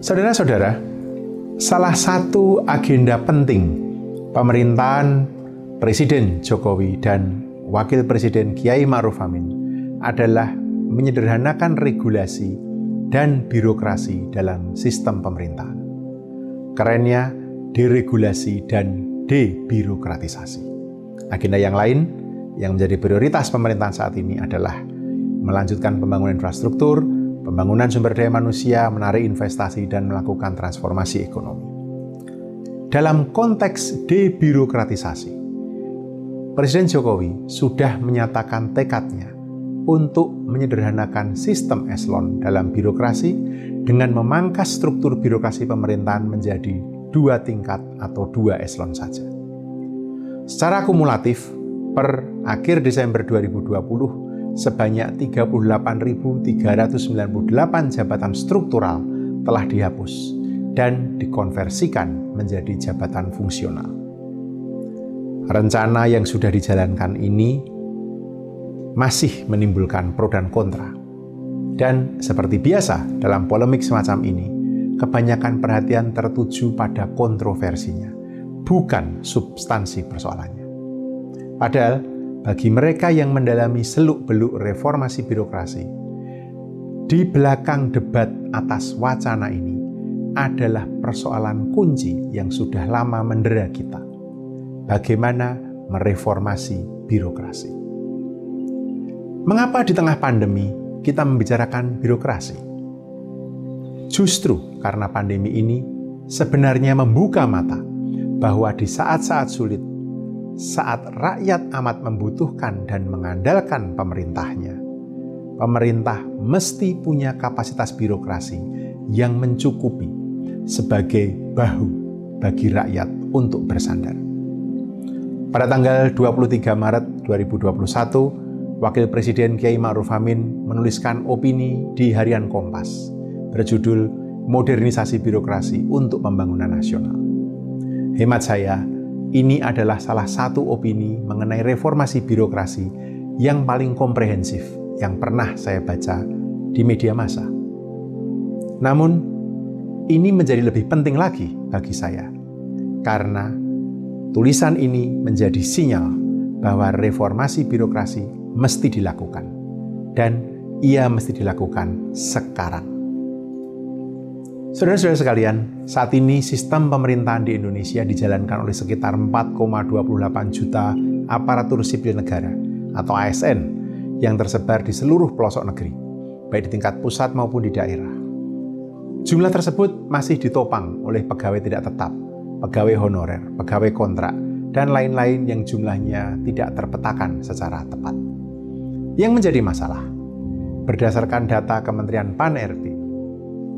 Saudara-saudara, salah satu agenda penting pemerintahan Presiden Jokowi dan Wakil Presiden Kiai Ma'ruf Amin adalah menyederhanakan regulasi dan birokrasi dalam sistem pemerintahan. Kerennya deregulasi dan debirokratisasi. Agenda yang lain yang menjadi prioritas pemerintahan saat ini adalah melanjutkan pembangunan infrastruktur, pembangunan sumber daya manusia, menarik investasi, dan melakukan transformasi ekonomi. Dalam konteks debirokratisasi, Presiden Jokowi sudah menyatakan tekadnya untuk menyederhanakan sistem eselon dalam birokrasi dengan memangkas struktur birokrasi pemerintahan menjadi dua tingkat atau dua eselon saja. Secara kumulatif, per akhir Desember 2020, sebanyak 38.398 jabatan struktural telah dihapus dan dikonversikan menjadi jabatan fungsional. Rencana yang sudah dijalankan ini masih menimbulkan pro dan kontra. Dan seperti biasa dalam polemik semacam ini, kebanyakan perhatian tertuju pada kontroversinya, bukan substansi persoalannya. Padahal bagi mereka yang mendalami seluk-beluk reformasi birokrasi, di belakang debat atas wacana ini adalah persoalan kunci yang sudah lama mendera kita. Bagaimana mereformasi birokrasi? Mengapa di tengah pandemi kita membicarakan birokrasi? Justru karena pandemi ini sebenarnya membuka mata bahwa di saat-saat sulit saat rakyat amat membutuhkan dan mengandalkan pemerintahnya, pemerintah mesti punya kapasitas birokrasi yang mencukupi sebagai bahu bagi rakyat untuk bersandar. Pada tanggal 23 Maret 2021, Wakil Presiden Kiai Ma'ruf Amin menuliskan opini di Harian Kompas berjudul Modernisasi Birokrasi untuk Pembangunan Nasional. Hemat saya, ini adalah salah satu opini mengenai reformasi birokrasi yang paling komprehensif yang pernah saya baca di media massa. Namun, ini menjadi lebih penting lagi bagi saya karena tulisan ini menjadi sinyal bahwa reformasi birokrasi mesti dilakukan dan ia mesti dilakukan sekarang. Saudara-saudara sekalian, saat ini sistem pemerintahan di Indonesia dijalankan oleh sekitar 4,28 juta aparatur sipil negara atau ASN yang tersebar di seluruh pelosok negeri, baik di tingkat pusat maupun di daerah. Jumlah tersebut masih ditopang oleh pegawai tidak tetap, pegawai honorer, pegawai kontrak, dan lain-lain yang jumlahnya tidak terpetakan secara tepat. Yang menjadi masalah, berdasarkan data Kementerian PAN-RB,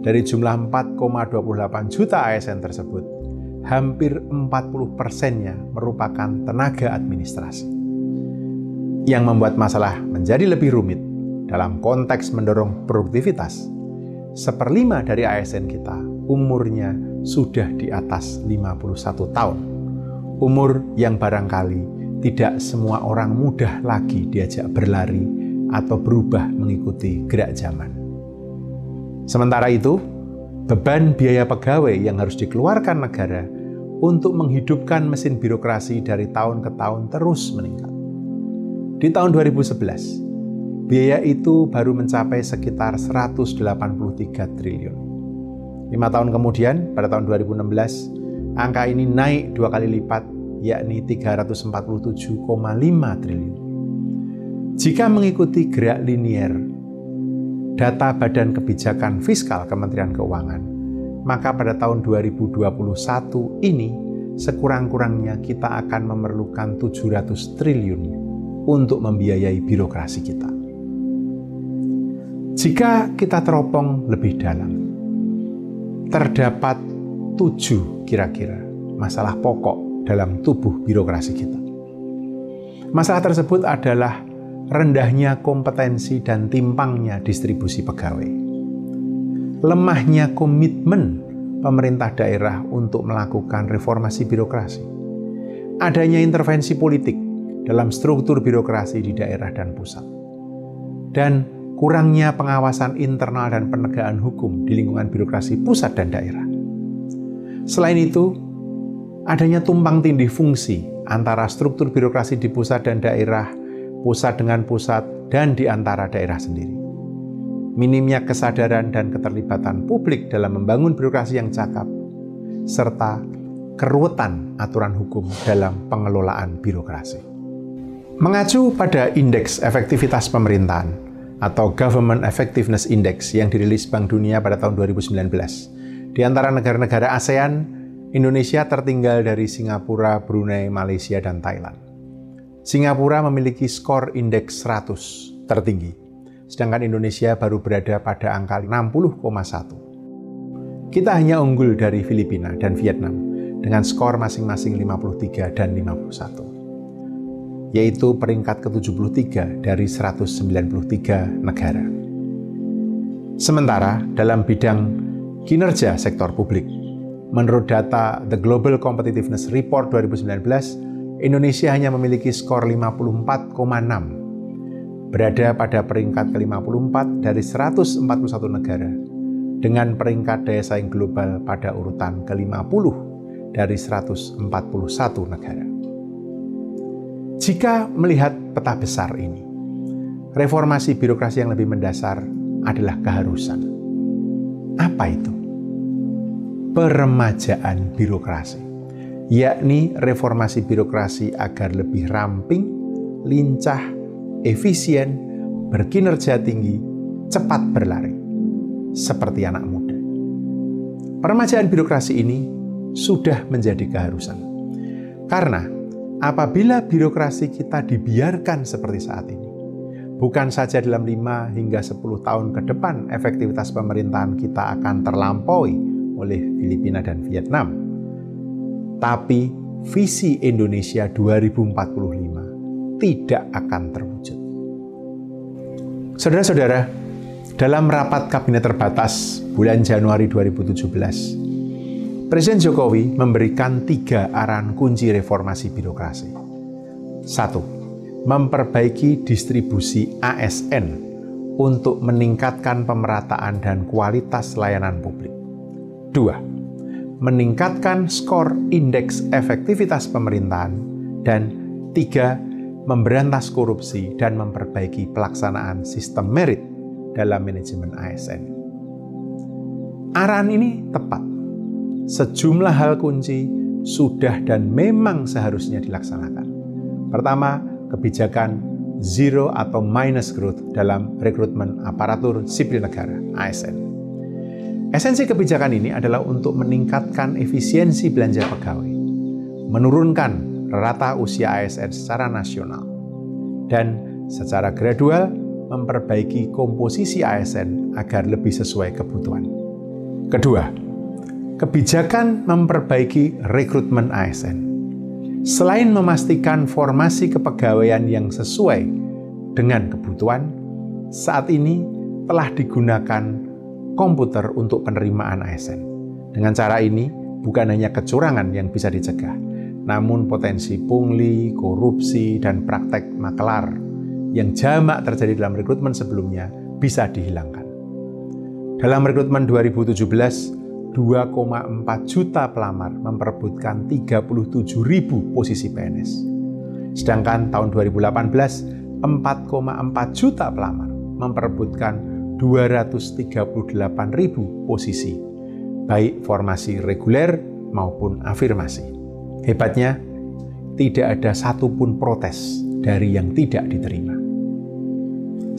dari jumlah 4,28 juta ASN tersebut, hampir 40 persennya merupakan tenaga administrasi. Yang membuat masalah menjadi lebih rumit dalam konteks mendorong produktivitas. Seperlima dari ASN kita umurnya sudah di atas 51 tahun. Umur yang barangkali tidak semua orang mudah lagi diajak berlari atau berubah mengikuti gerak zaman. Sementara itu, beban biaya pegawai yang harus dikeluarkan negara untuk menghidupkan mesin birokrasi dari tahun ke tahun terus meningkat. Di tahun 2011, biaya itu baru mencapai sekitar 183 triliun. Lima tahun kemudian, pada tahun 2016, angka ini naik dua kali lipat, yakni 347,5 triliun. Jika mengikuti gerak linier data Badan Kebijakan Fiskal Kementerian Keuangan, maka pada tahun 2021 ini sekurang-kurangnya kita akan memerlukan 700 triliun untuk membiayai birokrasi kita. Jika kita teropong lebih dalam, terdapat tujuh kira-kira masalah pokok dalam tubuh birokrasi kita. Masalah tersebut adalah rendahnya kompetensi dan timpangnya distribusi pegawai. Lemahnya komitmen pemerintah daerah untuk melakukan reformasi birokrasi. Adanya intervensi politik dalam struktur birokrasi di daerah dan pusat. Dan kurangnya pengawasan internal dan penegakan hukum di lingkungan birokrasi pusat dan daerah. Selain itu, adanya tumpang tindih fungsi antara struktur birokrasi di pusat dan daerah, pusat dengan pusat, dan di antara daerah sendiri. Minimnya kesadaran dan keterlibatan publik dalam membangun birokrasi yang cakap, serta keruwetan aturan hukum dalam pengelolaan birokrasi. Mengacu pada Indeks Efektivitas Pemerintahan atau Government Effectiveness Index yang dirilis Bank Dunia pada tahun 2019, di antara negara-negara ASEAN, Indonesia tertinggal dari Singapura, Brunei, Malaysia, dan Thailand. Singapura memiliki skor indeks 100 tertinggi, sedangkan Indonesia baru berada pada angka 60,1. Kita hanya unggul dari Filipina dan Vietnam dengan skor masing-masing 53 dan 51, yaitu peringkat ke-73 dari 193 negara. Sementara dalam bidang kinerja sektor publik. Menurut data The Global Competitiveness Report 2019, Indonesia hanya memiliki skor 54,6, berada pada peringkat ke-54 dari 141 negara, dengan peringkat daya saing global pada urutan ke-50 dari 141 negara. Jika melihat peta besar ini, reformasi birokrasi yang lebih mendasar adalah keharusan apa itu? Peremajaan birokrasi, yakni reformasi birokrasi agar lebih ramping, lincah, efisien, berkinerja tinggi, cepat berlari, seperti anak muda. Peremajaan birokrasi ini sudah menjadi keharusan. Karena apabila birokrasi kita dibiarkan seperti saat ini, Bukan saja dalam 5 hingga 10 tahun ke depan efektivitas pemerintahan kita akan terlampaui oleh Filipina dan Vietnam. Tapi visi Indonesia 2045 tidak akan terwujud. Saudara-saudara, dalam rapat kabinet terbatas bulan Januari 2017, Presiden Jokowi memberikan tiga arahan kunci reformasi birokrasi. Satu, memperbaiki distribusi ASN untuk meningkatkan pemerataan dan kualitas layanan publik. Dua, meningkatkan skor indeks efektivitas pemerintahan. Dan tiga, memberantas korupsi dan memperbaiki pelaksanaan sistem merit dalam manajemen ASN. Arahan ini tepat. Sejumlah hal kunci sudah dan memang seharusnya dilaksanakan. Pertama, kebijakan zero atau minus growth dalam rekrutmen aparatur sipil negara ASN. Esensi kebijakan ini adalah untuk meningkatkan efisiensi belanja pegawai, menurunkan rata usia ASN secara nasional, dan secara gradual memperbaiki komposisi ASN agar lebih sesuai kebutuhan. Kedua, kebijakan memperbaiki rekrutmen ASN Selain memastikan formasi kepegawaian yang sesuai dengan kebutuhan, saat ini telah digunakan komputer untuk penerimaan ASN. Dengan cara ini, bukan hanya kecurangan yang bisa dicegah, namun potensi pungli, korupsi, dan praktek makelar yang jamak terjadi dalam rekrutmen sebelumnya bisa dihilangkan. Dalam rekrutmen 2017, 2,4 juta pelamar memperebutkan 37 ribu posisi PNS. Sedangkan tahun 2018, 4,4 juta pelamar memperebutkan 238 ribu posisi, baik formasi reguler maupun afirmasi. Hebatnya, tidak ada satupun protes dari yang tidak diterima.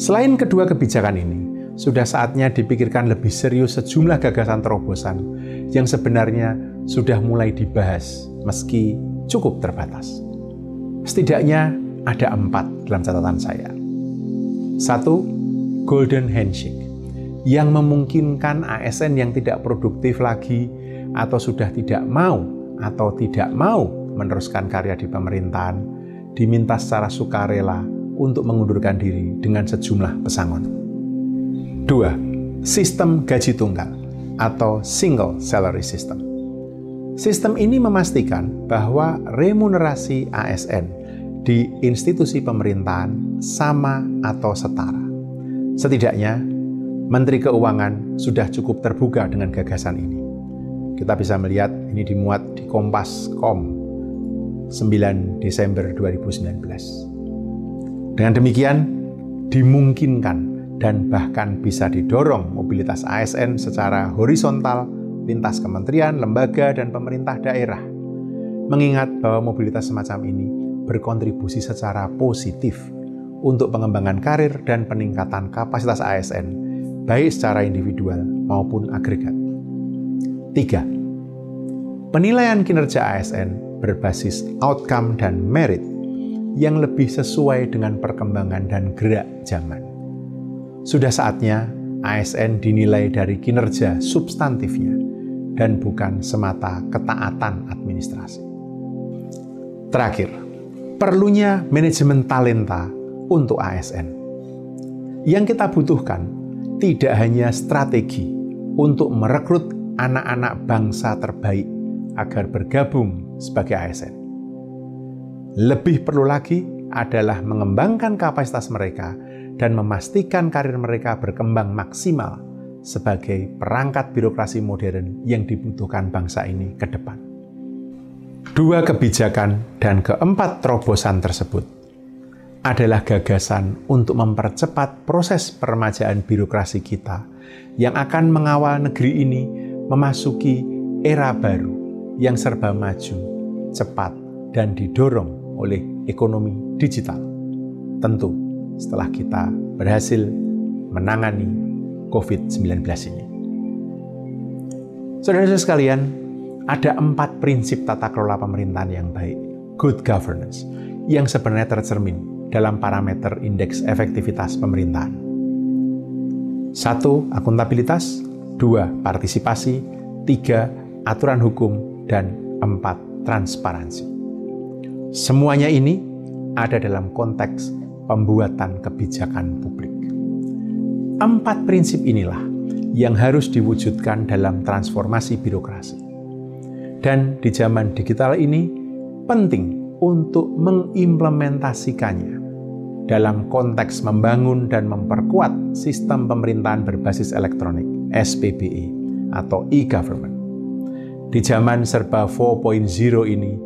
Selain kedua kebijakan ini, sudah saatnya dipikirkan lebih serius sejumlah gagasan terobosan yang sebenarnya sudah mulai dibahas meski cukup terbatas. Setidaknya ada empat dalam catatan saya. Satu, Golden Handshake, yang memungkinkan ASN yang tidak produktif lagi atau sudah tidak mau atau tidak mau meneruskan karya di pemerintahan diminta secara sukarela untuk mengundurkan diri dengan sejumlah pesangon. Dua, sistem gaji tunggal atau single salary system. Sistem ini memastikan bahwa remunerasi ASN di institusi pemerintahan sama atau setara. Setidaknya, Menteri Keuangan sudah cukup terbuka dengan gagasan ini. Kita bisa melihat ini dimuat di Kompas.com 9 Desember 2019. Dengan demikian, dimungkinkan dan bahkan bisa didorong mobilitas ASN secara horizontal lintas kementerian, lembaga, dan pemerintah daerah. Mengingat bahwa mobilitas semacam ini berkontribusi secara positif untuk pengembangan karir dan peningkatan kapasitas ASN baik secara individual maupun agregat. 3. Penilaian kinerja ASN berbasis outcome dan merit yang lebih sesuai dengan perkembangan dan gerak zaman. Sudah saatnya ASN dinilai dari kinerja substantifnya dan bukan semata ketaatan administrasi. Terakhir, perlunya manajemen talenta untuk ASN. Yang kita butuhkan tidak hanya strategi untuk merekrut anak-anak bangsa terbaik agar bergabung sebagai ASN. Lebih perlu lagi adalah mengembangkan kapasitas mereka dan memastikan karir mereka berkembang maksimal sebagai perangkat birokrasi modern yang dibutuhkan bangsa ini ke depan. Dua kebijakan dan keempat terobosan tersebut adalah gagasan untuk mempercepat proses peremajaan birokrasi kita yang akan mengawal negeri ini memasuki era baru yang serba maju, cepat, dan didorong oleh ekonomi digital. Tentu setelah kita berhasil menangani COVID-19 ini. Saudara-saudara sekalian, ada empat prinsip tata kelola pemerintahan yang baik, good governance, yang sebenarnya tercermin dalam parameter indeks efektivitas pemerintahan. Satu, akuntabilitas. Dua, partisipasi. Tiga, aturan hukum. Dan empat, transparansi. Semuanya ini ada dalam konteks pembuatan kebijakan publik. Empat prinsip inilah yang harus diwujudkan dalam transformasi birokrasi. Dan di zaman digital ini penting untuk mengimplementasikannya dalam konteks membangun dan memperkuat sistem pemerintahan berbasis elektronik SPBE atau e-government. Di zaman serba 4.0 ini,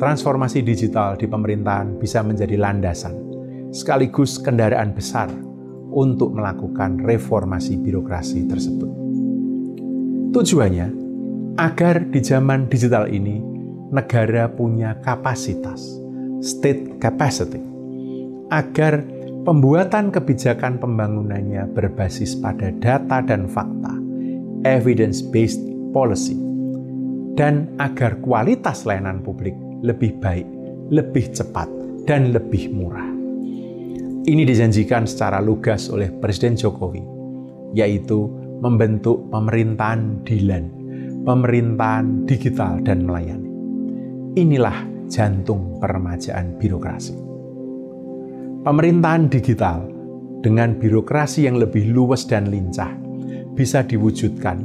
transformasi digital di pemerintahan bisa menjadi landasan sekaligus kendaraan besar untuk melakukan reformasi birokrasi tersebut. Tujuannya agar di zaman digital ini negara punya kapasitas, state capacity, agar pembuatan kebijakan pembangunannya berbasis pada data dan fakta, evidence-based policy, dan agar kualitas layanan publik lebih baik, lebih cepat, dan lebih murah. Ini dijanjikan secara lugas oleh Presiden Jokowi, yaitu membentuk pemerintahan dilan, pemerintahan digital dan melayani. Inilah jantung peremajaan birokrasi. Pemerintahan digital dengan birokrasi yang lebih luwes dan lincah bisa diwujudkan,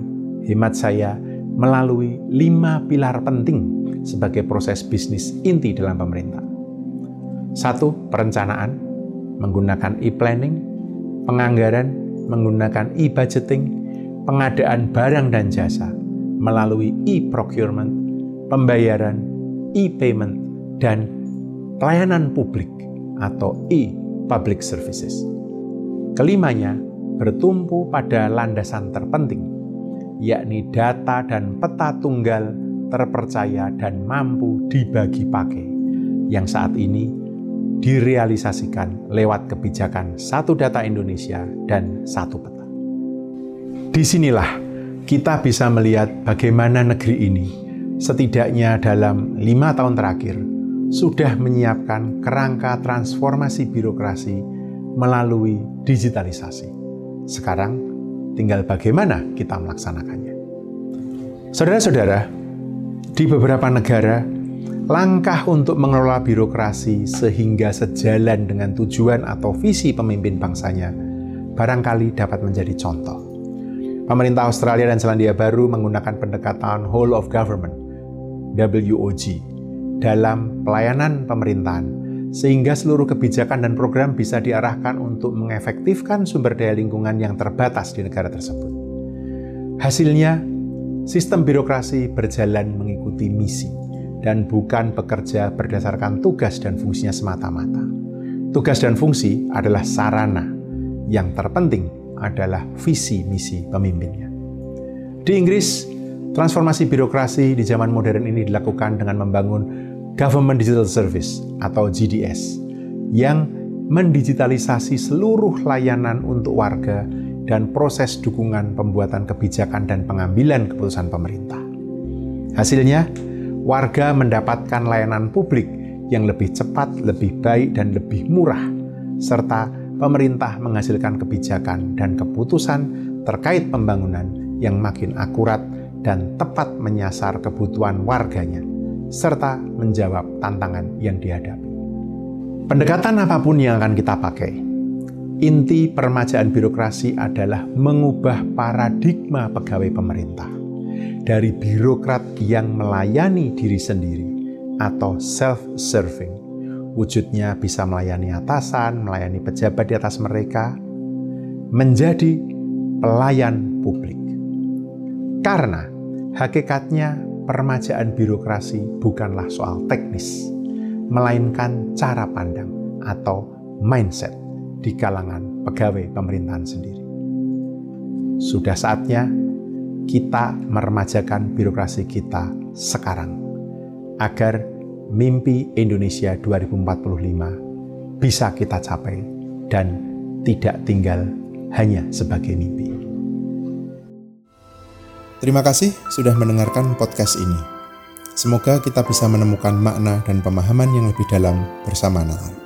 hemat saya, melalui lima pilar penting sebagai proses bisnis inti dalam pemerintah. Satu, perencanaan menggunakan e-planning, penganggaran menggunakan e-budgeting, pengadaan barang dan jasa melalui e-procurement, pembayaran, e-payment, dan pelayanan publik atau e-public services. Kelimanya bertumpu pada landasan terpenting, yakni data dan peta tunggal terpercaya dan mampu dibagi pakai, yang saat ini direalisasikan lewat kebijakan Satu Data Indonesia dan Satu Peta. Di sinilah kita bisa melihat bagaimana negeri ini setidaknya dalam lima tahun terakhir sudah menyiapkan kerangka transformasi birokrasi melalui digitalisasi. Sekarang, tinggal bagaimana kita melaksanakannya. Saudara-saudara, di beberapa negara, langkah untuk mengelola birokrasi sehingga sejalan dengan tujuan atau visi pemimpin bangsanya barangkali dapat menjadi contoh. Pemerintah Australia dan Selandia Baru menggunakan pendekatan whole of government WOG dalam pelayanan pemerintahan sehingga seluruh kebijakan dan program bisa diarahkan untuk mengefektifkan sumber daya lingkungan yang terbatas di negara tersebut. Hasilnya, sistem birokrasi berjalan mengikuti misi dan bukan bekerja berdasarkan tugas dan fungsinya semata-mata. Tugas dan fungsi adalah sarana, yang terpenting adalah visi misi pemimpinnya. Di Inggris, transformasi birokrasi di zaman modern ini dilakukan dengan membangun Government Digital Service atau GDS yang mendigitalisasi seluruh layanan untuk warga dan proses dukungan pembuatan kebijakan dan pengambilan keputusan pemerintah. Hasilnya, warga mendapatkan layanan publik yang lebih cepat, lebih baik, dan lebih murah, serta pemerintah menghasilkan kebijakan dan keputusan terkait pembangunan yang makin akurat dan tepat menyasar kebutuhan warganya serta menjawab tantangan yang dihadapi. Pendekatan apa pun yang akan kita pakai, inti permajaan birokrasi adalah mengubah paradigma pegawai pemerintah dari birokrat yang melayani diri sendiri atau self-serving. Wujudnya bisa melayani atasan, melayani pejabat di atas mereka, menjadi pelayan publik. Karena hakikatnya permajaan birokrasi bukanlah soal teknis, melainkan cara pandang atau mindset di kalangan pegawai pemerintahan sendiri. Sudah saatnya kita meremajakan birokrasi kita sekarang agar mimpi Indonesia 2045 bisa kita capai dan tidak tinggal hanya sebagai mimpi. Terima kasih sudah mendengarkan podcast ini. Semoga kita bisa menemukan makna dan pemahaman yang lebih dalam bersama Natal.